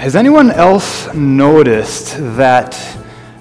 Has anyone else noticed that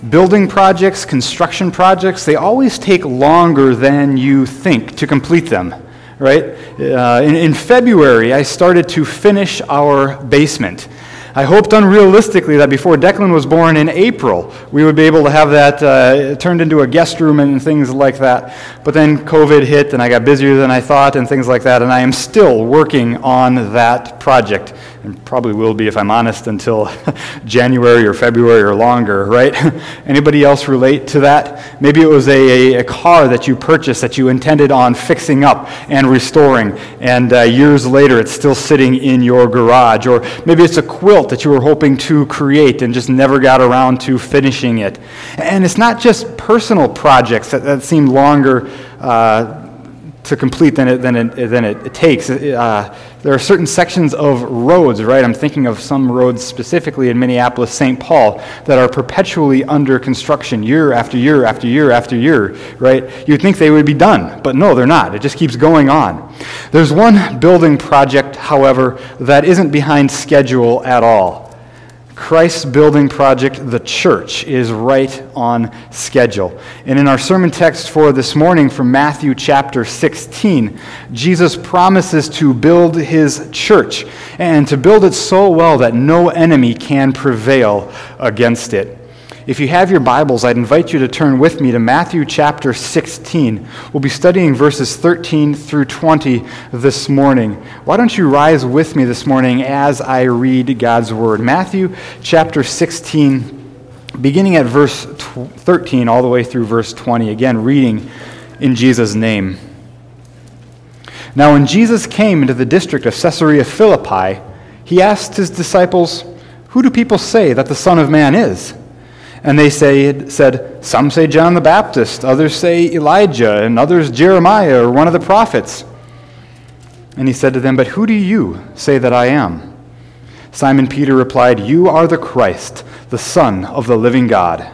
building projects, construction projects, they always take longer than you think to complete them, right? Uh, in, in February, I started to finish our basement. I hoped unrealistically that before Declan was born in April, we would be able to have that uh, turned into a guest room and things like that. But then COVID hit and I got busier than I thought and things like that, and I am still working on that project and probably will be if I'm honest until January or February or longer, right? Anybody else relate to that? Maybe it was a, a, car that you purchased that you intended on fixing up and restoring, and uh, years later it's still sitting in your garage. Or maybe it's a quilt that you were hoping to create and just never got around to finishing it. And it's not just personal projects that, that seem longer. Uh, to complete than it, than it, than it, takes. Uh, there are certain sections of roads, right? I'm thinking of some roads specifically in Minneapolis, St. Paul, that are perpetually under construction year after year after year after year, right? You'd think they would be done, but no, they're not. It just keeps going on. There's one building project, however, that isn't behind schedule at all. Christ's building project, the church, is right on schedule. And in our sermon text for this morning from Matthew chapter 16, Jesus promises to build his church and to build it so well that no enemy can prevail against it. If you have your Bibles, I'd invite you to turn with me to Matthew chapter 16. We'll be studying verses 13 through 20 this morning. Why don't you rise with me this morning as I read God's Word? Matthew chapter 16, beginning at verse 13 all the way through verse 20. Again, reading in Jesus' name. Now, when Jesus came into the district of Caesarea Philippi, he asked his disciples, Who do people say that the Son of Man is? And they say, said, Some say John the Baptist, others say Elijah, and others Jeremiah or one of the prophets. And he said to them, But who do you say that I am? Simon Peter replied, You are the Christ, the Son of the living God.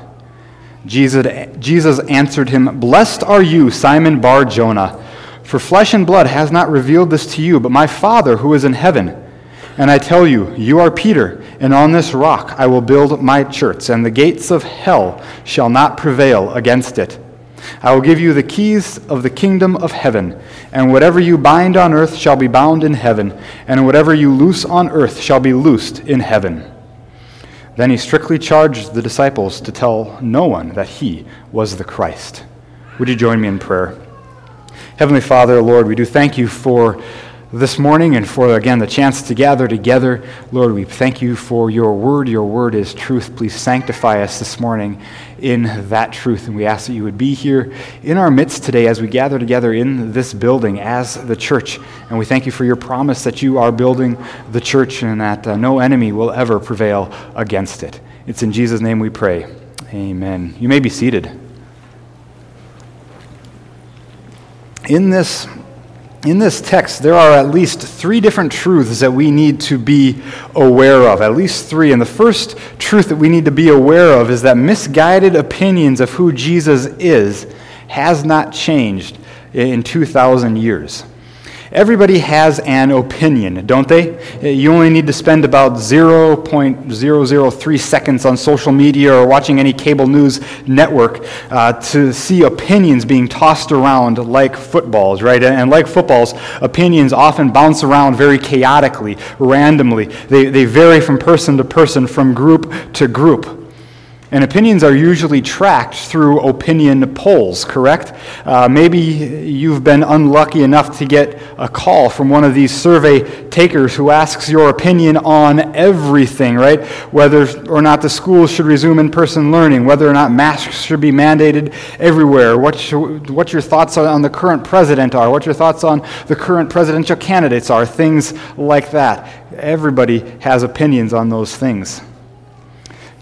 Jesus, Jesus answered him, Blessed are you, Simon Bar Jonah, for flesh and blood has not revealed this to you, but my Father who is in heaven. And I tell you, you are Peter, and on this rock I will build my church, and the gates of hell shall not prevail against it. I will give you the keys of the kingdom of heaven, and whatever you bind on earth shall be bound in heaven, and whatever you loose on earth shall be loosed in heaven. Then he strictly charged the disciples to tell no one that he was the Christ. Would you join me in prayer? Heavenly Father, Lord, we do thank you for this morning and for, again, the chance to gather together. Lord, we thank you for your word. Your word is truth. Please sanctify us this morning in that truth. And we ask that you would be here in our midst today as we gather together in this building as the church. And we thank you for your promise that you are building the church and that uh, no enemy will ever prevail against it. It's in Jesus' name we pray. Amen. You may be seated. In this in this text, there are at least three different truths that we need to be aware of. At least three. And the first truth that we need to be aware of is that misguided opinions of who Jesus is has not changed in 2,000 years. Everybody has an opinion, don't they? You only need to spend about 0.003 seconds on social media or watching any cable news network uh, to see opinions being tossed around like footballs, right? And like footballs, opinions often bounce around very chaotically, randomly. They, they vary from person to person, from group to group. And opinions are usually tracked through opinion polls, correct? Uh, maybe you've been unlucky enough to get a call from one of these survey takers who asks your opinion on everything, right? Whether or not the schools should resume in person learning, whether or not masks should be mandated everywhere, what, should, what your thoughts on the current president are, what your thoughts on the current presidential candidates are, things like that. Everybody has opinions on those things.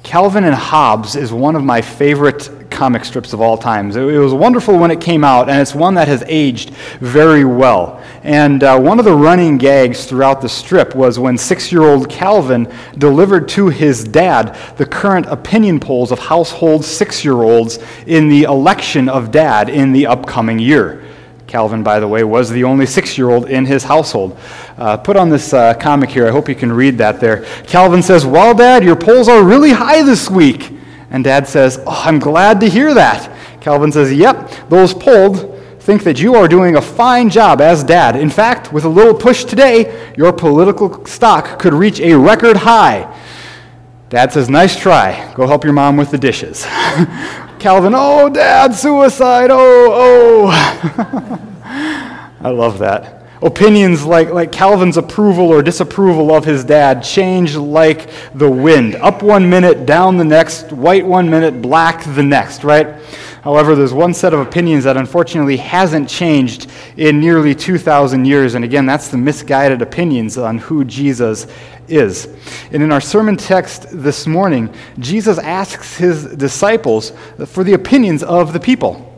Calvin and Hobbes is one of my favorite comic strips of all times. It, was wonderful when it came out, and it's one that has aged very well. And uh, one of the running gags throughout the strip was when six year old Calvin delivered to his dad the current opinion polls of household six year olds in the election of dad in the upcoming year. Calvin, by the way, was the only six year old in his household. Uh, put on this uh, comic here. I hope you can read that there. Calvin says, Well, Dad, your polls are really high this week. And Dad says, Oh, I'm glad to hear that. Calvin says, Yep, those polled think that you are doing a fine job as dad. In fact, with a little push today, your political stock could reach a record high. Dad says, Nice try. Go help your mom with the dishes. Calvin, oh, dad, suicide, oh, oh. I love that. Opinions like, like Calvin's approval or disapproval of his dad change like the wind. Up one minute, down the next, white one minute, black the next, right? However, there's one set of opinions that unfortunately hasn't changed in nearly 2,000 years. And again, that's the misguided opinions on who Jesus is. And in our sermon text this morning, Jesus asks his disciples for the opinions of the people.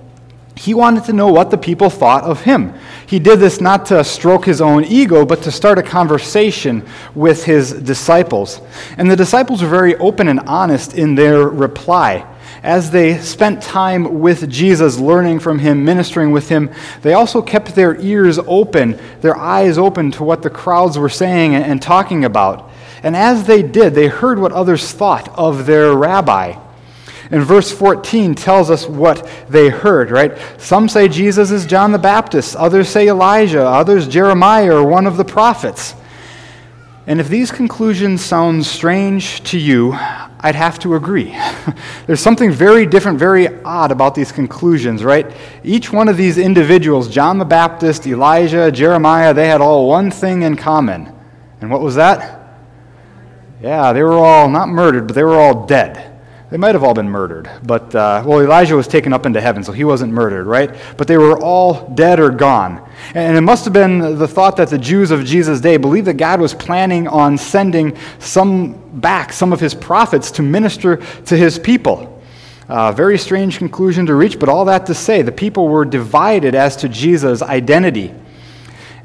He wanted to know what the people thought of him. He did this not to stroke his own ego, but to start a conversation with his disciples. And the disciples were very open and honest in their reply. As they spent time with Jesus, learning from him, ministering with him, they also kept their ears open, their eyes open to what the crowds were saying and talking about. And as they did, they heard what others thought of their rabbi. And verse 14 tells us what they heard, right? Some say Jesus is John the Baptist, others say Elijah, others Jeremiah or one of the prophets. And if these conclusions sound strange to you, I'd have to agree. There's something very different, very odd about these conclusions, right? Each one of these individuals, John the Baptist, Elijah, Jeremiah, they had all one thing in common. And what was that? Yeah, they were all not murdered, but they were all dead. They might have all been murdered, but, uh, well, Elijah was taken up into heaven, so he wasn't murdered, right? But they were all dead or gone. And it must have been the thought that the Jews of Jesus' day believed that God was planning on sending some back, some of his prophets, to minister to his people. Uh, very strange conclusion to reach, but all that to say, the people were divided as to Jesus' identity.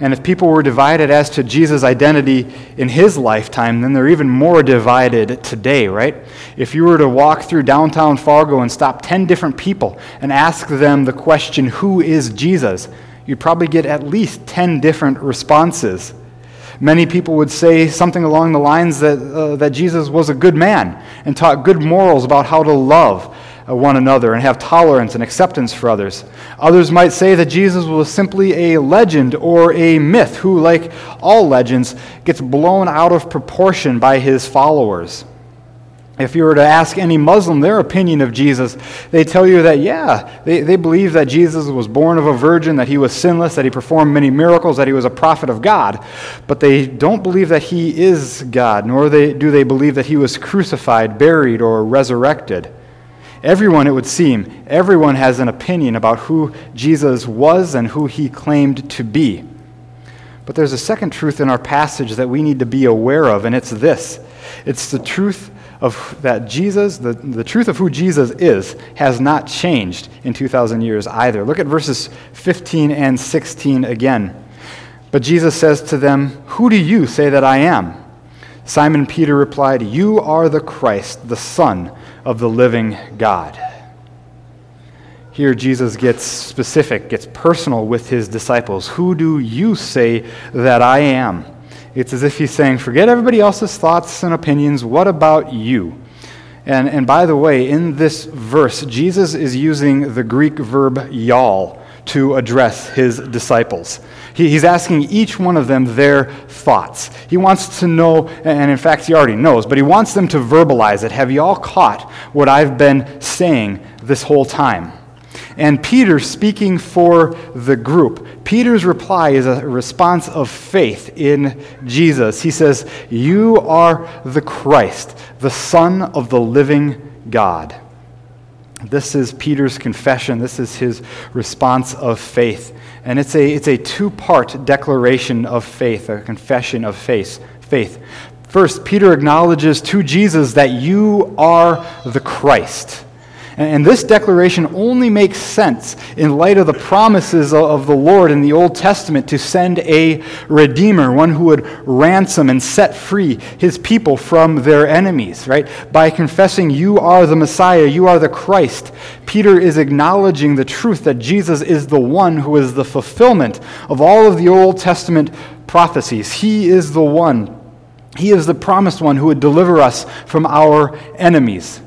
And if people were divided as to Jesus' identity in his lifetime, then they're even more divided today, right? If you were to walk through downtown Fargo and stop 10 different people and ask them the question, Who is Jesus? you'd probably get at least 10 different responses. Many people would say something along the lines that, uh, that Jesus was a good man and taught good morals about how to love one another and have tolerance and acceptance for others. Others might say that Jesus was simply a legend or a myth who, like all legends, gets blown out of proportion by his followers. If you were to ask any Muslim their opinion of Jesus, they tell you that, yeah, they, they believe that Jesus was born of a virgin, that he was sinless, that he performed many miracles, that he was a prophet of God. But they don't believe that he is God, nor they, do they believe that he was crucified, buried, or resurrected. Everyone, it would seem, everyone has an opinion about who Jesus was and who he claimed to be. But there's a second truth in our passage that we need to be aware of, and it's this it's the truth of that Jesus, the, the truth of who Jesus is, has not changed in 2,000 years either. Look at verses 15 and 16 again. But Jesus says to them, Who do you say that I am? Simon Peter replied, You are the Christ, the Son of the living God. Here, Jesus gets specific, gets personal with his disciples. Who do you say that I am? It's as if he's saying, Forget everybody else's thoughts and opinions. What about you? And, and by the way, in this verse, Jesus is using the Greek verb yal to address his disciples. he's asking each one of them their thoughts. He wants to know, and in fact, he already knows, but he wants them to verbalize it. Have you all caught what I've been saying this whole time? And Peter, speaking for the group, Peter's reply is a response of faith in Jesus. He says, You are the Christ, the Son of the living God. This is Peter's confession. This is his response of faith. And it's a, it's a two part declaration of faith, a confession of faith. faith. First, Peter acknowledges to Jesus that you are the Christ. And this declaration only makes sense in light of the promises of the Lord in the Old Testament to send a redeemer, one who would ransom and set free his people from their enemies, right? By confessing, You are the Messiah, you are the Christ, Peter is acknowledging the truth that Jesus is the one who is the fulfillment of all of the Old Testament prophecies. He is the one. He is the promised one who would deliver us from our enemies.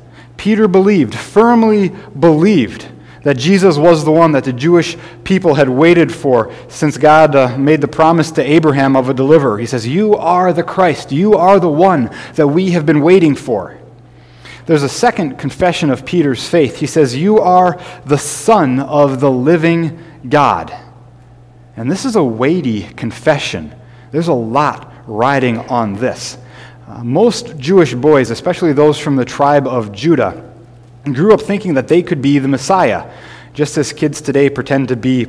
Peter believed, firmly believed, that Jesus was the one that the Jewish people had waited for since God uh, made the promise to Abraham of a deliverer. He says, You are the Christ. You are the one that we have been waiting for. There's a second confession of Peter's faith. He says, You are the Son of the living God. And this is a weighty confession. There's a lot riding on this. Uh, most Jewish boys, especially those from the tribe of Judah, grew up thinking that they could be the Messiah, just as kids today pretend to be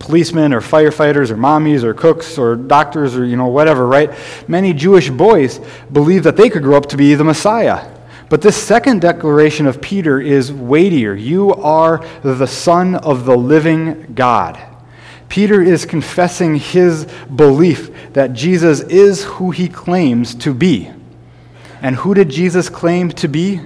policemen or firefighters or mommies or cooks or doctors or you know whatever, right? Many Jewish boys believed that they could grow up to be the Messiah. But this second declaration of Peter is weightier. You are the Son of the living God. Peter is confessing his belief that Jesus is who he claims to be. And who did Jesus claim to be?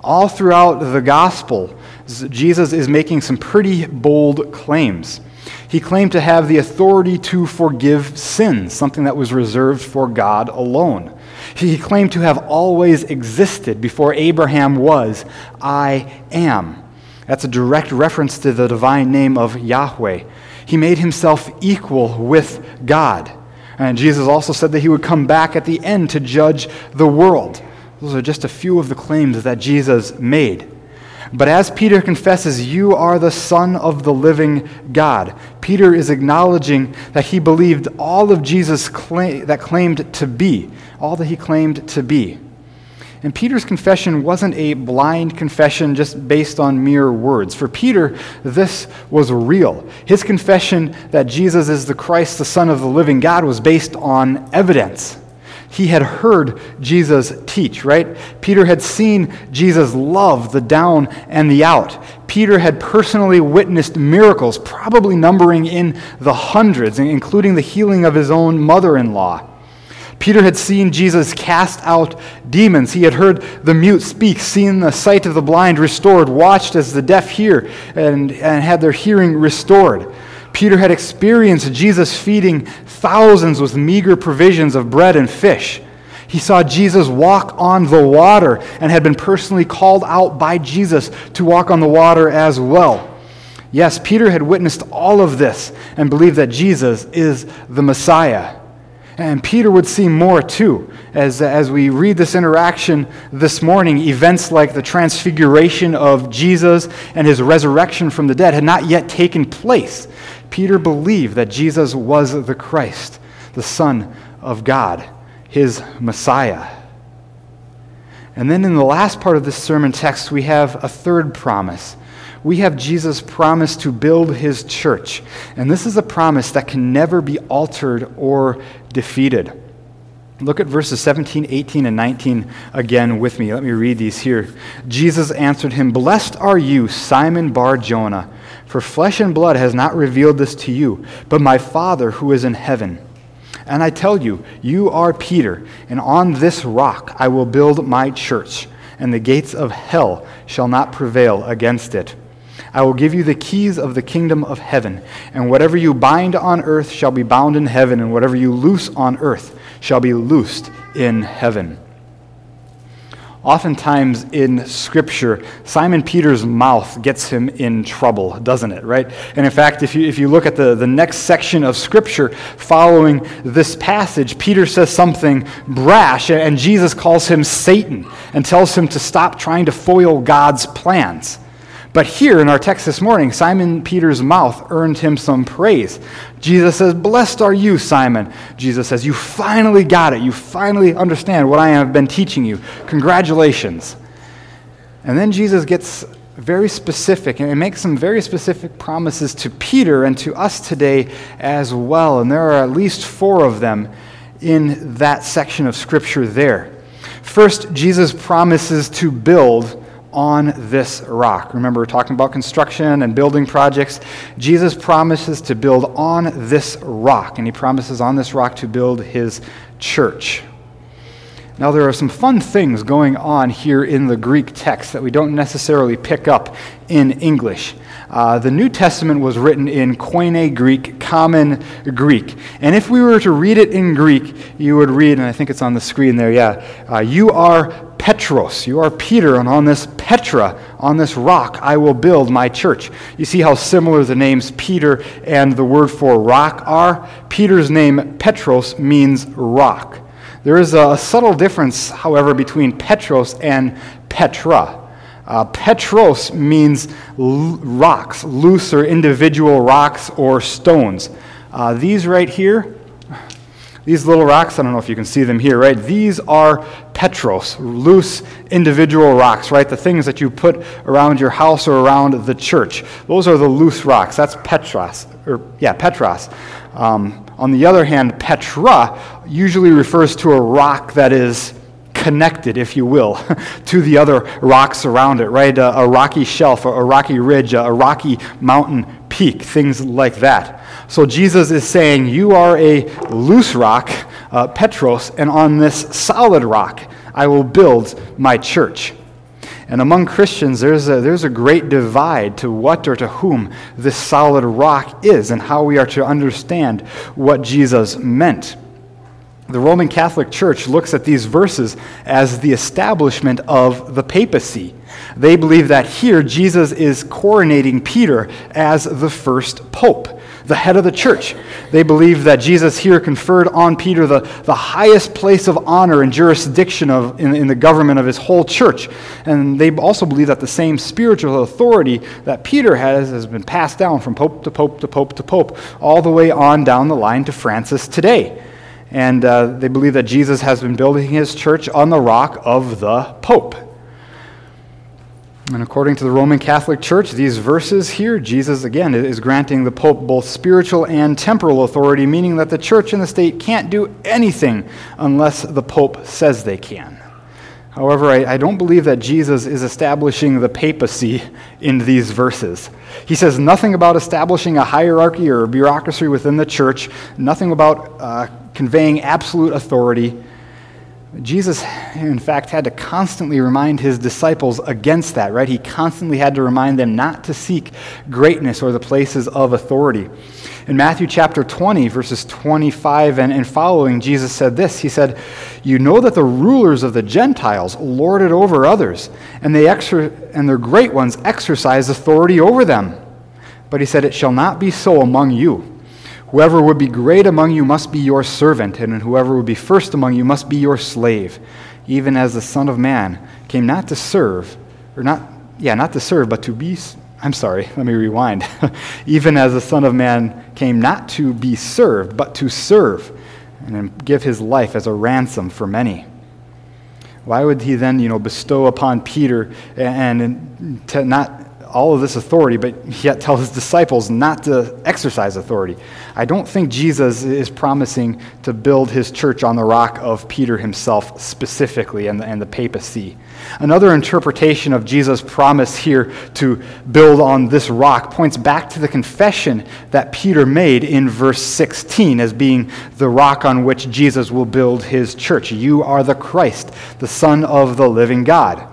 All throughout the gospel, Jesus is making some pretty bold claims. He claimed to have the authority to forgive sins, something that was reserved for God alone. He claimed to have always existed before Abraham was, I am. That's a direct reference to the divine name of Yahweh. He made himself equal with God. And Jesus also said that he would come back at the end to judge the world. Those are just a few of the claims that Jesus made. But as Peter confesses, You are the Son of the living God, Peter is acknowledging that he believed all of Jesus claim, that claimed to be, all that he claimed to be. And Peter's confession wasn't a blind confession just based on mere words. For Peter, this was real. His confession that Jesus is the Christ, the Son of the living God, was based on evidence. He had heard Jesus teach, right? Peter had seen Jesus love the down and the out. Peter had personally witnessed miracles, probably numbering in the hundreds, including the healing of his own mother in law. Peter had seen Jesus cast out demons. He had heard the mute speak, seen the sight of the blind restored, watched as the deaf hear, and, and had their hearing restored. Peter had experienced Jesus feeding thousands with meager provisions of bread and fish. He saw Jesus walk on the water and had been personally called out by Jesus to walk on the water as well. Yes, Peter had witnessed all of this and believed that Jesus is the Messiah. And Peter would see more too. As, as we read this interaction this morning, events like the transfiguration of Jesus and his resurrection from the dead had not yet taken place. Peter believed that Jesus was the Christ, the Son of God, his Messiah. And then in the last part of this sermon text, we have a third promise we have Jesus' promise to build his church. And this is a promise that can never be altered or defeated. Look at verses 17, 18, and 19 again with me. Let me read these here. Jesus answered him, Blessed are you, Simon Bar Jonah, for flesh and blood has not revealed this to you, but my Father who is in heaven. And I tell you, you are Peter, and on this rock I will build my church, and the gates of hell shall not prevail against it. I will give you the keys of the kingdom of heaven, and whatever you bind on earth shall be bound in heaven, and whatever you loose on earth shall be loosed in heaven. oftentimes in Scripture, Simon Peter's mouth gets him in trouble, doesn't it, right? And in fact, if you, if you look at the, the next section of Scripture following this passage, Peter says something brash, and Jesus calls him Satan and tells him to stop trying to foil God's plans. But here in our text this morning, Simon Peter's mouth earned him some praise. Jesus says, Blessed are you, Simon. Jesus says, You finally got it. You finally understand what I have been teaching you. Congratulations. And then Jesus gets very specific and makes some very specific promises to Peter and to us today as well. And there are at least four of them in that section of Scripture there. First, Jesus promises to build on this rock. Remember, we're talking about construction and building projects. Jesus promises to build on this rock, and he promises on this rock to build his church. Now, there are some fun things going on here in the Greek text that we don't necessarily pick up in English. Uh, the New Testament was written in Koine Greek, common Greek. And if we were to read it in Greek, you would read, and I think it's on the screen there, yeah, uh, you are Petros, you are Peter, and on this Petra, on this rock, I will build my church. You see how similar the names Peter and the word for rock are? Peter's name, Petros, means rock. There is a subtle difference, however, between Petros and Petra. Uh, Petros means l- rocks, loose or individual rocks or stones. Uh, these right here, these little rocks, I don't know if you can see them here, right? These are Petros, loose individual rocks, right? The things that you put around your house or around the church. Those are the loose rocks. That's Petros, or yeah, Petros. Um, on the other hand, Petra usually refers to a rock that is connected, if you will, to the other rocks around it, right? A, a rocky shelf, a, a rocky ridge, a, a rocky mountain peak, things like that. So Jesus is saying, You are a loose rock, uh, Petros, and on this solid rock I will build my church. And among Christians, there's a, there's a great divide to what or to whom this solid rock is and how we are to understand what Jesus meant. The Roman Catholic Church looks at these verses as the establishment of the papacy. They believe that here Jesus is coronating Peter as the first pope, the head of the church. They believe that Jesus here conferred on Peter the, the highest place of honor and jurisdiction of, in, in the government of his whole church. And they also believe that the same spiritual authority that Peter has has been passed down from pope to pope to pope to pope, all the way on down the line to Francis today. And uh, they believe that Jesus has been building his church on the rock of the Pope. And according to the Roman Catholic Church, these verses here, Jesus again is granting the Pope both spiritual and temporal authority, meaning that the church and the state can't do anything unless the Pope says they can. However, I, I, don't believe that Jesus is establishing the papacy in these verses. He says nothing about establishing a hierarchy or a bureaucracy within the church, nothing about uh, conveying absolute authority. Jesus, in fact, had to constantly remind his disciples against that, right? He constantly had to remind them not to seek greatness or the places of authority. In Matthew chapter 20, verses 25 and, and following, Jesus said this He said, You know that the rulers of the Gentiles lord it over others, and, they exer- and their great ones exercise authority over them. But he said, It shall not be so among you. Whoever would be great among you must be your servant, and whoever would be first among you must be your slave, even as the Son of Man came not to serve, or not, yeah, not to serve, but to be, I'm sorry, let me rewind. even as the Son of Man came not to be served, but to serve, and give his life as a ransom for many. Why would he then, you know, bestow upon Peter and, and to not all of this authority, but yet tell his disciples not to exercise authority. I don't think Jesus is promising to build his church on the rock of Peter himself specifically and the, and the papacy. Another interpretation of Jesus' promise here to build on this rock points back to the confession that Peter made in verse 16 as being the rock on which Jesus will build his church. You are the Christ, the Son of the living God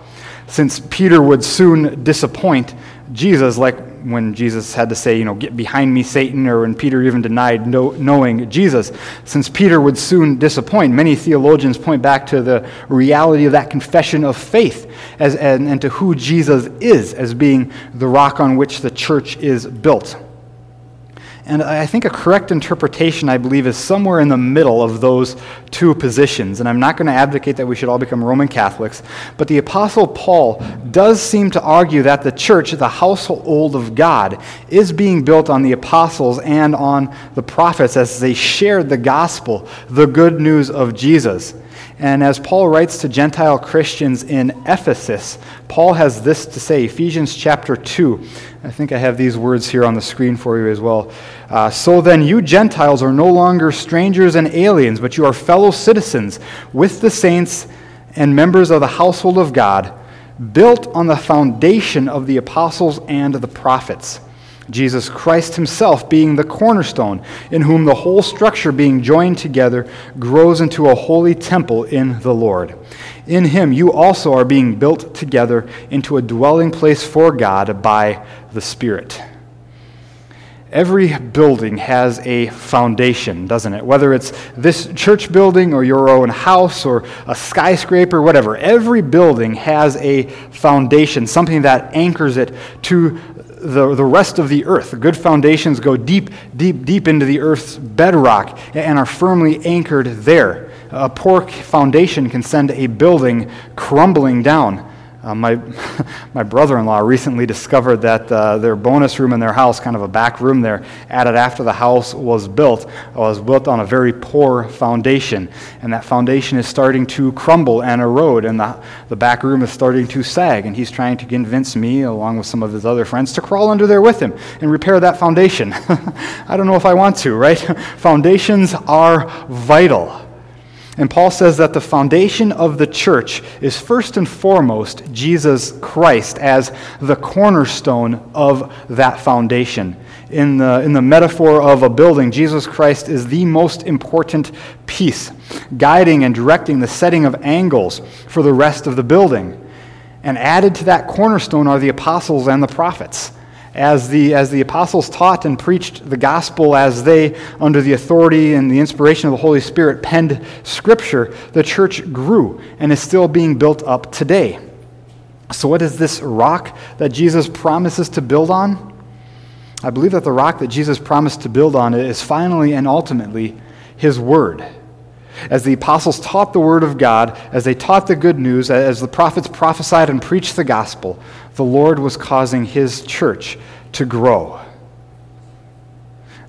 since Peter would soon disappoint Jesus, like when Jesus had to say, you know, get behind me, Satan, or when Peter even denied know, knowing Jesus. Since Peter would soon disappoint, many theologians point back to the reality of that confession of faith as, and, and to who Jesus is as being the rock on which the church is built. And I think a correct interpretation, I believe, is somewhere in the middle of those two positions. And I'm not going to advocate that we should all become Roman Catholics, but the Apostle Paul does seem to argue that the church, the household of God, is being built on the apostles and on the prophets as they shared the gospel, the good news of Jesus. And as Paul writes to Gentile Christians in Ephesus, Paul has this to say Ephesians chapter 2. I think I have these words here on the screen for you as well. Uh, so then, you Gentiles are no longer strangers and aliens, but you are fellow citizens with the saints and members of the household of God, built on the foundation of the apostles and the prophets Jesus Christ himself being the cornerstone, in whom the whole structure being joined together grows into a holy temple in the Lord. In him you also are being built together into a dwelling place for God by the Spirit. Every building has a foundation, doesn't it? Whether it's this church building or your own house or a skyscraper, whatever. Every building has a foundation, something that anchors it to the, the rest of the earth. Good foundations go deep, deep, deep into the earth's bedrock and are firmly anchored there. A poor foundation can send a building crumbling down. Uh, my my brother in law recently discovered that uh, their bonus room in their house, kind of a back room there, added after the house was built, was built on a very poor foundation. And that foundation is starting to crumble and erode, and the, the back room is starting to sag. And he's trying to convince me, along with some of his other friends, to crawl under there with him and repair that foundation. I don't know if I want to, right? Foundations are vital. And Paul says that the foundation of the church is first and foremost Jesus Christ as the cornerstone of that foundation. In the, in the metaphor of a building, Jesus Christ is the most important piece, guiding and directing the setting of angles for the rest of the building. And added to that cornerstone are the apostles and the prophets as the, as the apostles taught and preached the gospel, as they, under the authority and the inspiration of the Holy Spirit, penned scripture, the church grew and is still being built up today. So, what is this rock that Jesus promises to build on? I believe that the rock that Jesus promised to build on is finally and ultimately his word. As the apostles taught the word of God, as they taught the good news, as the prophets prophesied and preached the gospel, the Lord was causing his church to grow.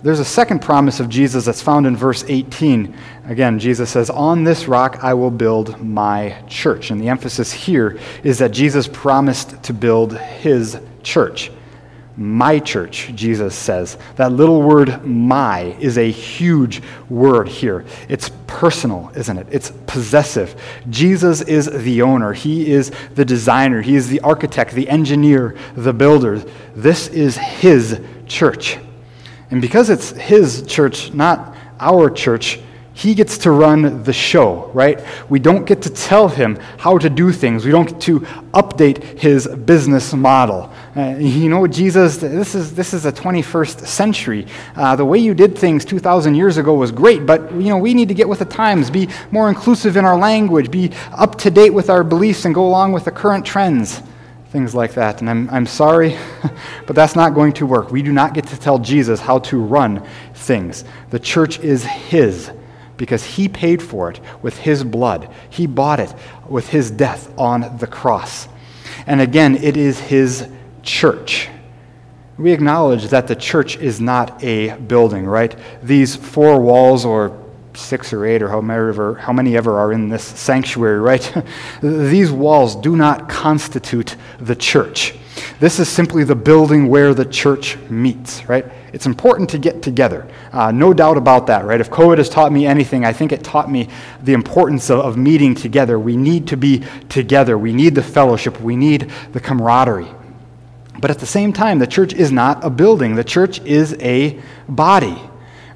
There's a second promise of Jesus that's found in verse 18. Again, Jesus says, On this rock I will build my church. And the emphasis here is that Jesus promised to build his church my church, Jesus says. That little word my is a huge word here. It's personal, isn't it? It's possessive. Jesus is the owner, He is the designer, He is the architect, the engineer, the builder. This is His church. And because it's His church, not our church, he gets to run the show, right? We don't get to tell him how to do things. We don't get to update his business model. Uh, you know, Jesus, this is, this is the 21st century. Uh, the way you did things 2,000 years ago was great, but, you know, we need to get with the times, be more inclusive in our language, be up to date with our beliefs, and go along with the current trends. Things like that. And I'm, I'm sorry, but that's not going to work. We do not get to tell Jesus how to run things. The church is his because he paid for it with his blood. He bought it with his death on the cross. And again, it is his church. We acknowledge that the church is not a building, right? These four walls, or six or eight, or how many ever, how many ever are in this sanctuary, right? These walls do not constitute the church. This is simply the building where the church meets, right? It's important to get together. Uh, no doubt about that, right? If COVID has taught me anything, I think it taught me the importance of, of meeting together. We need to be together. We need the fellowship. We need the camaraderie. But at the same time, the church is not a building, the church is a body.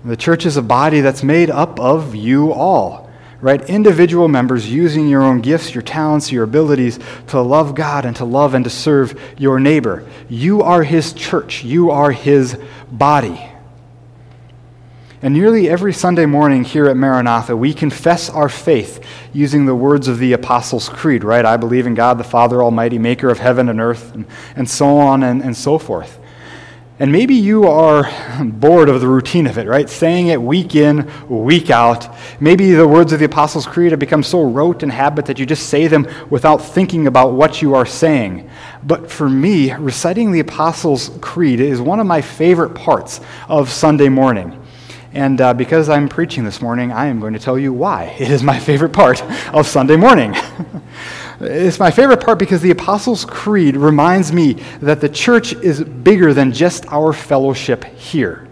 The church is a body that's made up of you all right? Individual members using your own gifts, your talents, your abilities to love God and to love and to serve your neighbor. You are His church, you are His body. And nearly every Sunday morning here at Maranatha, we confess our faith using the words of the Apostles' Creed, right? I believe in God the Father Almighty, maker of heaven and earth, and, and so on and, and so forth. And maybe you are bored of the routine of it, right? Saying it week in, week out. Maybe the words of the Apostles' Creed have become so rote and habit that you just say them without thinking about what you are saying. But for me, reciting the Apostles' Creed is one of my favorite parts of Sunday morning. And uh, because I'm preaching this morning, I am going to tell you why it is my favorite part of Sunday morning. It's my favorite part because the Apostles' Creed reminds me that the church is bigger than just our fellowship here.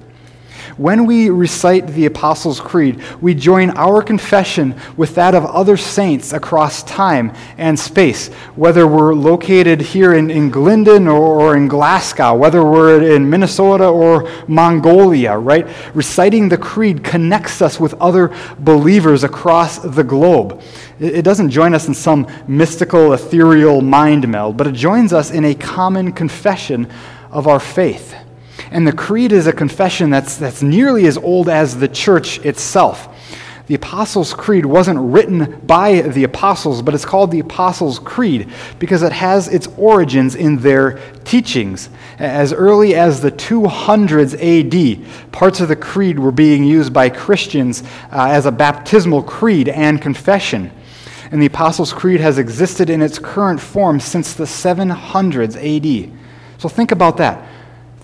When we recite the Apostles' Creed, we join our confession with that of other saints across time and space, whether we're located here in, in Glyndon or, or in Glasgow, whether we're in Minnesota or Mongolia, right? Reciting the Creed connects us with other believers across the globe. It, it doesn't join us in some mystical, ethereal mind meld, but it joins us in a common confession of our faith. And the creed is a confession that's, that's nearly as old as the church itself. The Apostles' Creed wasn't written by the apostles, but it's called the Apostles' Creed because it has its origins in their teachings. As early as the 200s AD, parts of the creed were being used by Christians uh, as a baptismal creed and confession. And the Apostles' Creed has existed in its current form since the 700s AD. So think about that.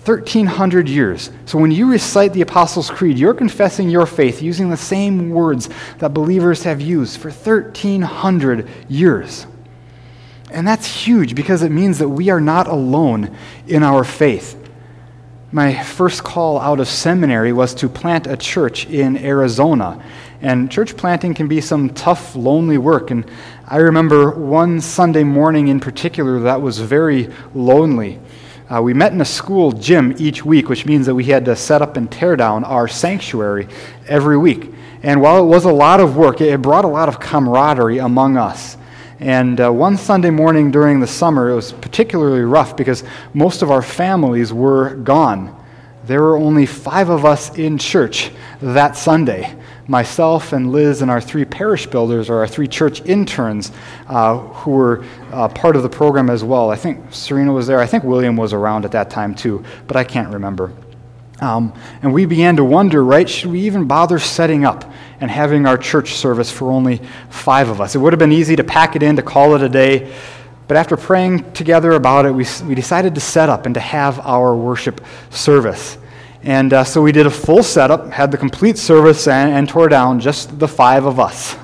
1,300 years. So when you recite the Apostles' Creed, you're confessing your faith using the same words that believers have used for 1,300 years. And that's huge because it means that we are not alone in our faith. My first call out of seminary was to plant a church in Arizona. And church planting can be some tough, lonely work. And I remember one Sunday morning in particular that was very lonely. Uh, we met in a school gym each week, which means that we had to set up and tear down our sanctuary every week. And while it was a lot of work, it brought a lot of camaraderie among us. And uh, one Sunday morning during the summer, it was particularly rough because most of our families were gone. There were only five of us in church that Sunday myself and Liz and our three parish builders or our three church interns uh, who were uh, part of the program as well. I think Serena was there. I think William was around at that time too, but I can't remember. Um, and we began to wonder, right, should we even bother setting up and having our church service for only five of us? It would have been easy to pack it in, to call it a day. But after praying together about it, we, we decided to set up and to have our worship service. And uh, so we did a full setup, had the complete service, and, and tore down just the five of us.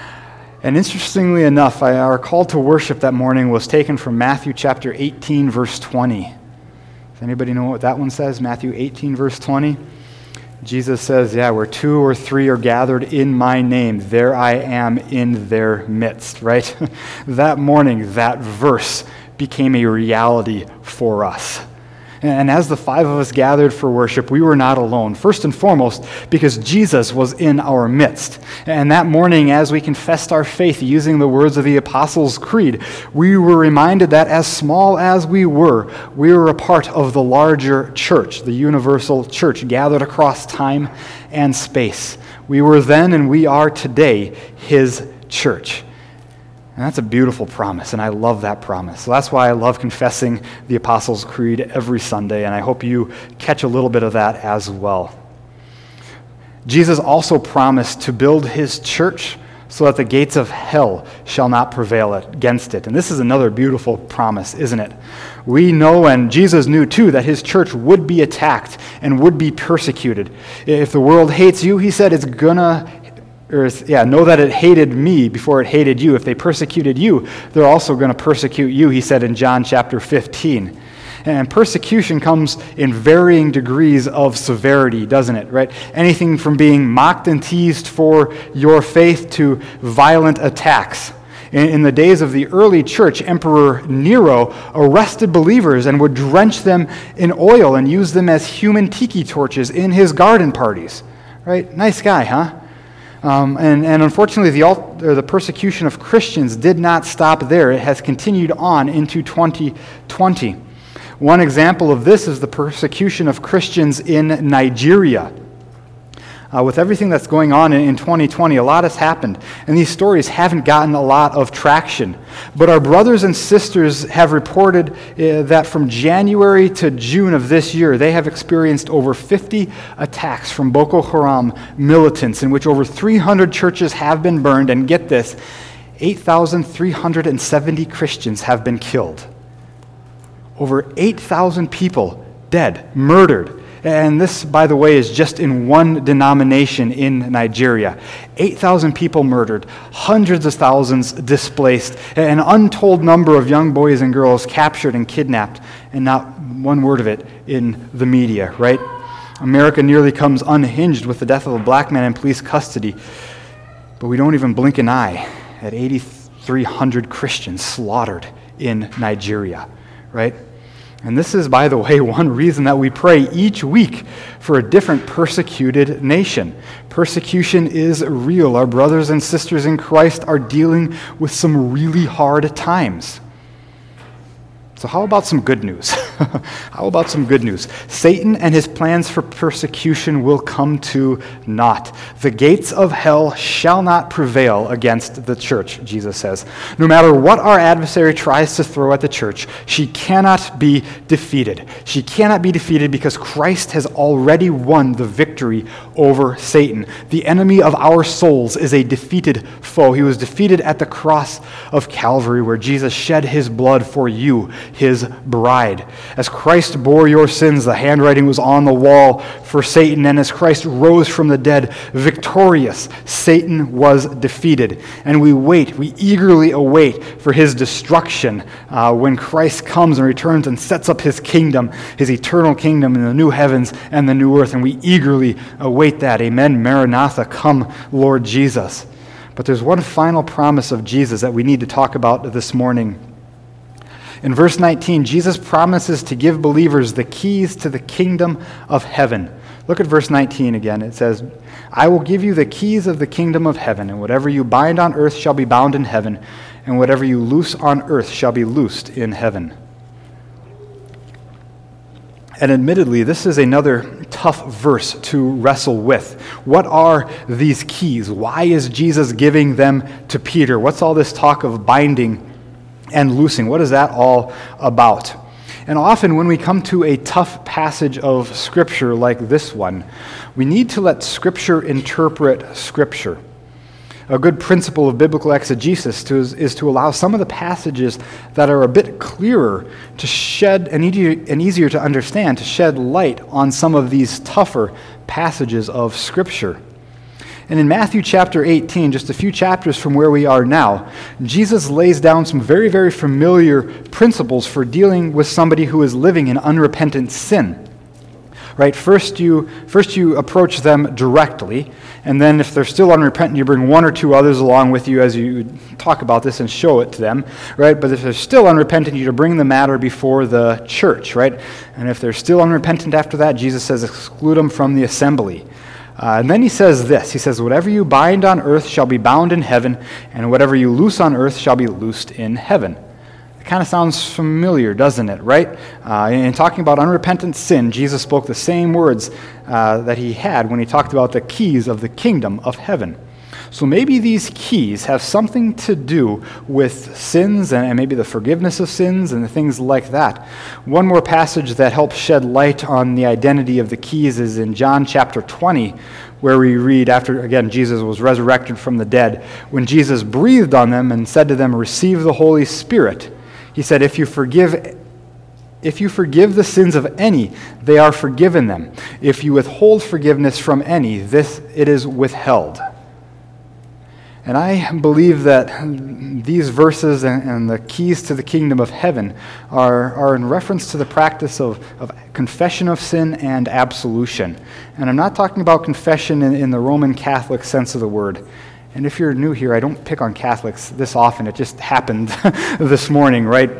and interestingly enough, I, our call to worship that morning was taken from Matthew chapter 18, verse 20. Does anybody know what that one says? Matthew 18, verse 20. Jesus says, Yeah, where two or three are gathered in my name, there I am in their midst, right? that morning, that verse became a reality for us. And as the five of us gathered for worship, we were not alone. First and foremost, because Jesus was in our midst. And that morning, as we confessed our faith using the words of the Apostles' Creed, we were reminded that as small as we were, we were a part of the larger church, the universal church, gathered across time and space. We were then and we are today his church. And that's a beautiful promise, and I love that promise. So that's why I love confessing the Apostles' Creed every Sunday, and I hope you catch a little bit of that as well. Jesus also promised to build his church so that the gates of hell shall not prevail against it. And this is another beautiful promise, isn't it? We know, and Jesus knew too, that his church would be attacked and would be persecuted. If the world hates you, he said, it's gonna yeah, know that it hated me before it hated you. If they persecuted you, they're also going to persecute you, he said in John chapter 15. And persecution comes in varying degrees of severity, doesn't it? Right? Anything from being mocked and teased for your faith to violent attacks. In, in the days of the early church, Emperor Nero arrested believers and would drench them in oil and use them as human tiki torches in his garden parties. Right? Nice guy, huh? Um, and, and unfortunately, the, alt, the persecution of Christians did not stop there. It has continued on into 2020. One example of this is the persecution of Christians in Nigeria. Uh, with everything that's going on in, in 2020, a lot has happened, and these stories haven't gotten a lot of traction. But our brothers and sisters have reported uh, that from January to June of this year, they have experienced over 50 attacks from Boko Haram militants, in which over 300 churches have been burned, and get this 8,370 Christians have been killed. Over 8,000 people dead, murdered and this, by the way, is just in one denomination in Nigeria. 8,000 people murdered, hundreds of thousands displaced, an untold number of young boys and girls captured and kidnapped, and not one word of it in the media, right? America nearly comes unhinged with the death of a black man in police custody, but we don't even blink an eye at 8,300 Christians slaughtered in Nigeria, right? And this is, by the way, one reason that we pray each week for a different persecuted nation. Persecution is real. Our brothers and sisters in Christ are dealing with some really hard times. So, how about some good news? how about some good news? Satan and his plans for persecution will come to naught. The gates of hell shall not prevail against the church, Jesus says. No matter what our adversary tries to throw at the church, she cannot be defeated. She cannot be defeated because Christ has already won the victory over Satan. The enemy of our souls is a defeated foe. He was defeated at the cross of Calvary, where Jesus shed his blood for you his bride. As Christ bore your sins, the handwriting was on the wall for Satan, and as Christ rose from the dead victorious, Satan was defeated. And we wait, we eagerly await for his destruction uh, when Christ comes and returns and sets up his kingdom, his eternal kingdom in the new heavens and the new earth. And we eagerly await that. Amen. Maranatha, come, Lord Jesus. But there's one final promise of Jesus that we need to talk about this morning. In verse 19, Jesus promises to give believers the keys to the kingdom of heaven. Look at verse 19 again. It says, I will give you the keys of the kingdom of heaven, and whatever you bind on earth shall be bound in heaven, and whatever you loose on earth shall be loosed in heaven. And admittedly, this is another tough verse to wrestle with. What are these keys? Why is Jesus giving them to Peter? What's all this talk of binding and loosing. What is that all about? And often, when we come to a tough passage of Scripture like this one, we need to let Scripture interpret Scripture. A good principle of biblical exegesis to, is, is, to allow some of the passages that are a bit clearer to shed and and easier to understand, to shed light on some of these tougher passages of Scripture. And in Matthew chapter 18, just a few chapters from where we are now, Jesus lays down some very, very familiar principles for dealing with somebody who is living in unrepentant sin. Right? First you, first you approach them directly, and then if they're still unrepentant, you bring one or two others along with you as you talk about this and show it to them. Right? But if they're still unrepentant, you to bring the matter before the church. Right? And if they're still unrepentant after that, Jesus says exclude them from the assembly. Uh, and then he says this He says, Whatever you bind on earth shall be bound in heaven, and whatever you loose on earth shall be loosed in heaven. It kind of sounds familiar, doesn't it, right? Uh, in talking about unrepentant sin, Jesus spoke the same words uh, that he had when he talked about the keys of the kingdom of heaven. So maybe these keys have something to do with sins and maybe the forgiveness of sins and the things like that. One more passage that helps shed light on the identity of the keys is in John chapter 20, where we read after, again, Jesus was resurrected from the dead. When Jesus breathed on them and said to them, Receive the Holy Spirit, he said, If you forgive if you forgive the sins of any, they are forgiven them. If you withhold forgiveness from any, this it is withheld. And I believe that these verses and, and, the keys to the kingdom of heaven are, are in reference to the practice of, of confession of sin and absolution. And I'm not talking about confession in, in the Roman Catholic sense of the word. And if you're new here, I don't pick on Catholics this often. It just happened this morning, right?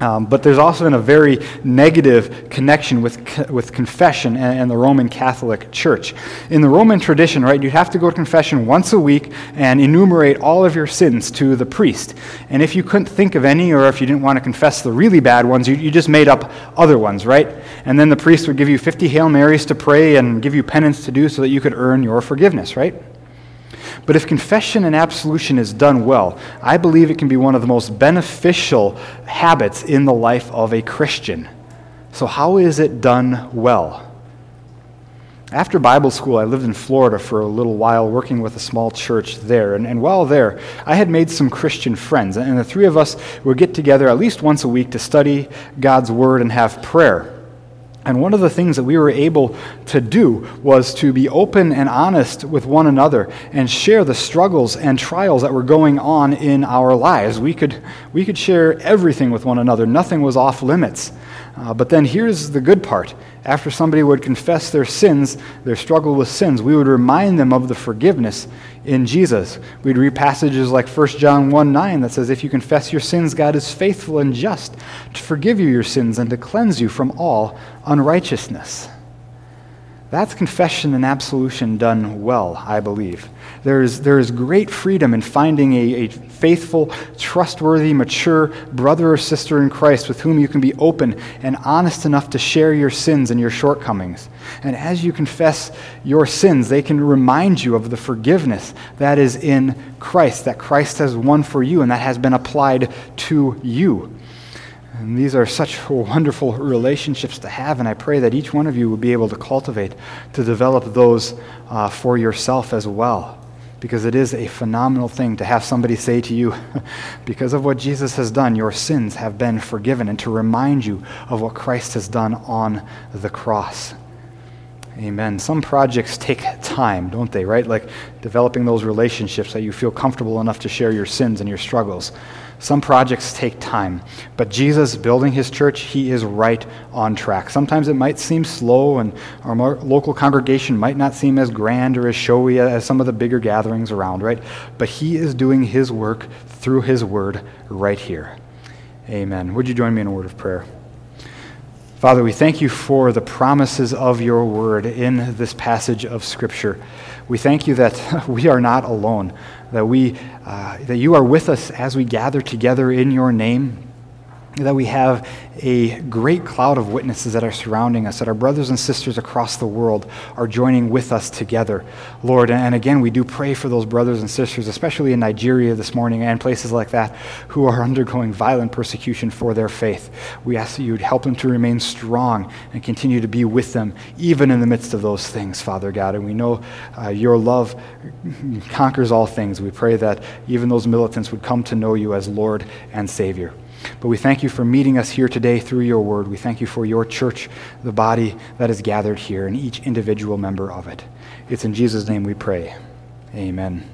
Um, but there's also been a very negative connection with, with confession and, and, the Roman Catholic Church. In the Roman tradition, right, you'd have to go to confession once a week and enumerate all of your sins to the priest. And if you couldn't think of any, or if you didn't want to confess the really bad ones, you, you just made up other ones, right? And then the priest would give you 50 Hail Marys to pray and give you penance to do so that you could earn your forgiveness, right? But if confession and absolution is done well, I believe it can be one of the most beneficial habits in the life of a Christian. So, how is it done well? After Bible school, I lived in Florida for a little while working with a small church there. And, and, while there, I had made some Christian friends. And the three of us would get together at least once a week to study God's Word and have prayer. And one of the things that we were able to do was to be open and honest with one another and share the struggles and trials that were going on in our lives. We could, we could share everything with one another, nothing was off limits. Uh, but then here's the good part. After somebody would confess their sins, their struggle with sins, we would remind them of the forgiveness in Jesus. We'd read passages like 1 John 1 9 that says, If you confess your sins, God is faithful and just to forgive you your sins and to cleanse you from all unrighteousness. That's confession and absolution done well, I believe. There is, there is great freedom in finding a, a faithful, trustworthy, mature brother or sister in Christ with whom you can be open and honest enough to share your sins and your shortcomings. And as you confess your sins, they can remind you of the forgiveness that is in Christ, that Christ has won for you and that has been applied to you. And these are such wonderful relationships to have, and I pray that each one of you will be able to cultivate, to develop those uh, for yourself as well. Because it is a phenomenal thing to have somebody say to you, because of what Jesus has done, your sins have been forgiven, and to remind you of what Christ has done on the cross. Amen. Some projects take time, don't they, right? Like developing those relationships that you feel comfortable enough to share your sins and your struggles. Some projects take time, but Jesus building his church, he is right on track. Sometimes it might seem slow, and our local congregation might not seem as grand or as showy as some of the bigger gatherings around, right? But he is doing his work through his word right here. Amen. Would you join me in a word of prayer? Father, we thank you for the promises of your word in this passage of Scripture. We thank you that we are not alone, that, we, uh, that you are with us as we gather together in your name that we have a great cloud of witnesses that are surrounding us, that our brothers and sisters across the world are joining with us together, Lord. And again, we do pray for those brothers and sisters, especially in Nigeria this morning and places like that, who are undergoing violent persecution for their faith. We ask that you would help them to remain strong and continue to be with them, even in the midst of those things, Father God. And we know uh, your love conquers all things. We pray that even those militants would come to know you as Lord and Savior. But we thank you for meeting us here today through your word. We thank you for your church, the body that is gathered here, and each individual member of it. It's in Jesus' name we pray. Amen.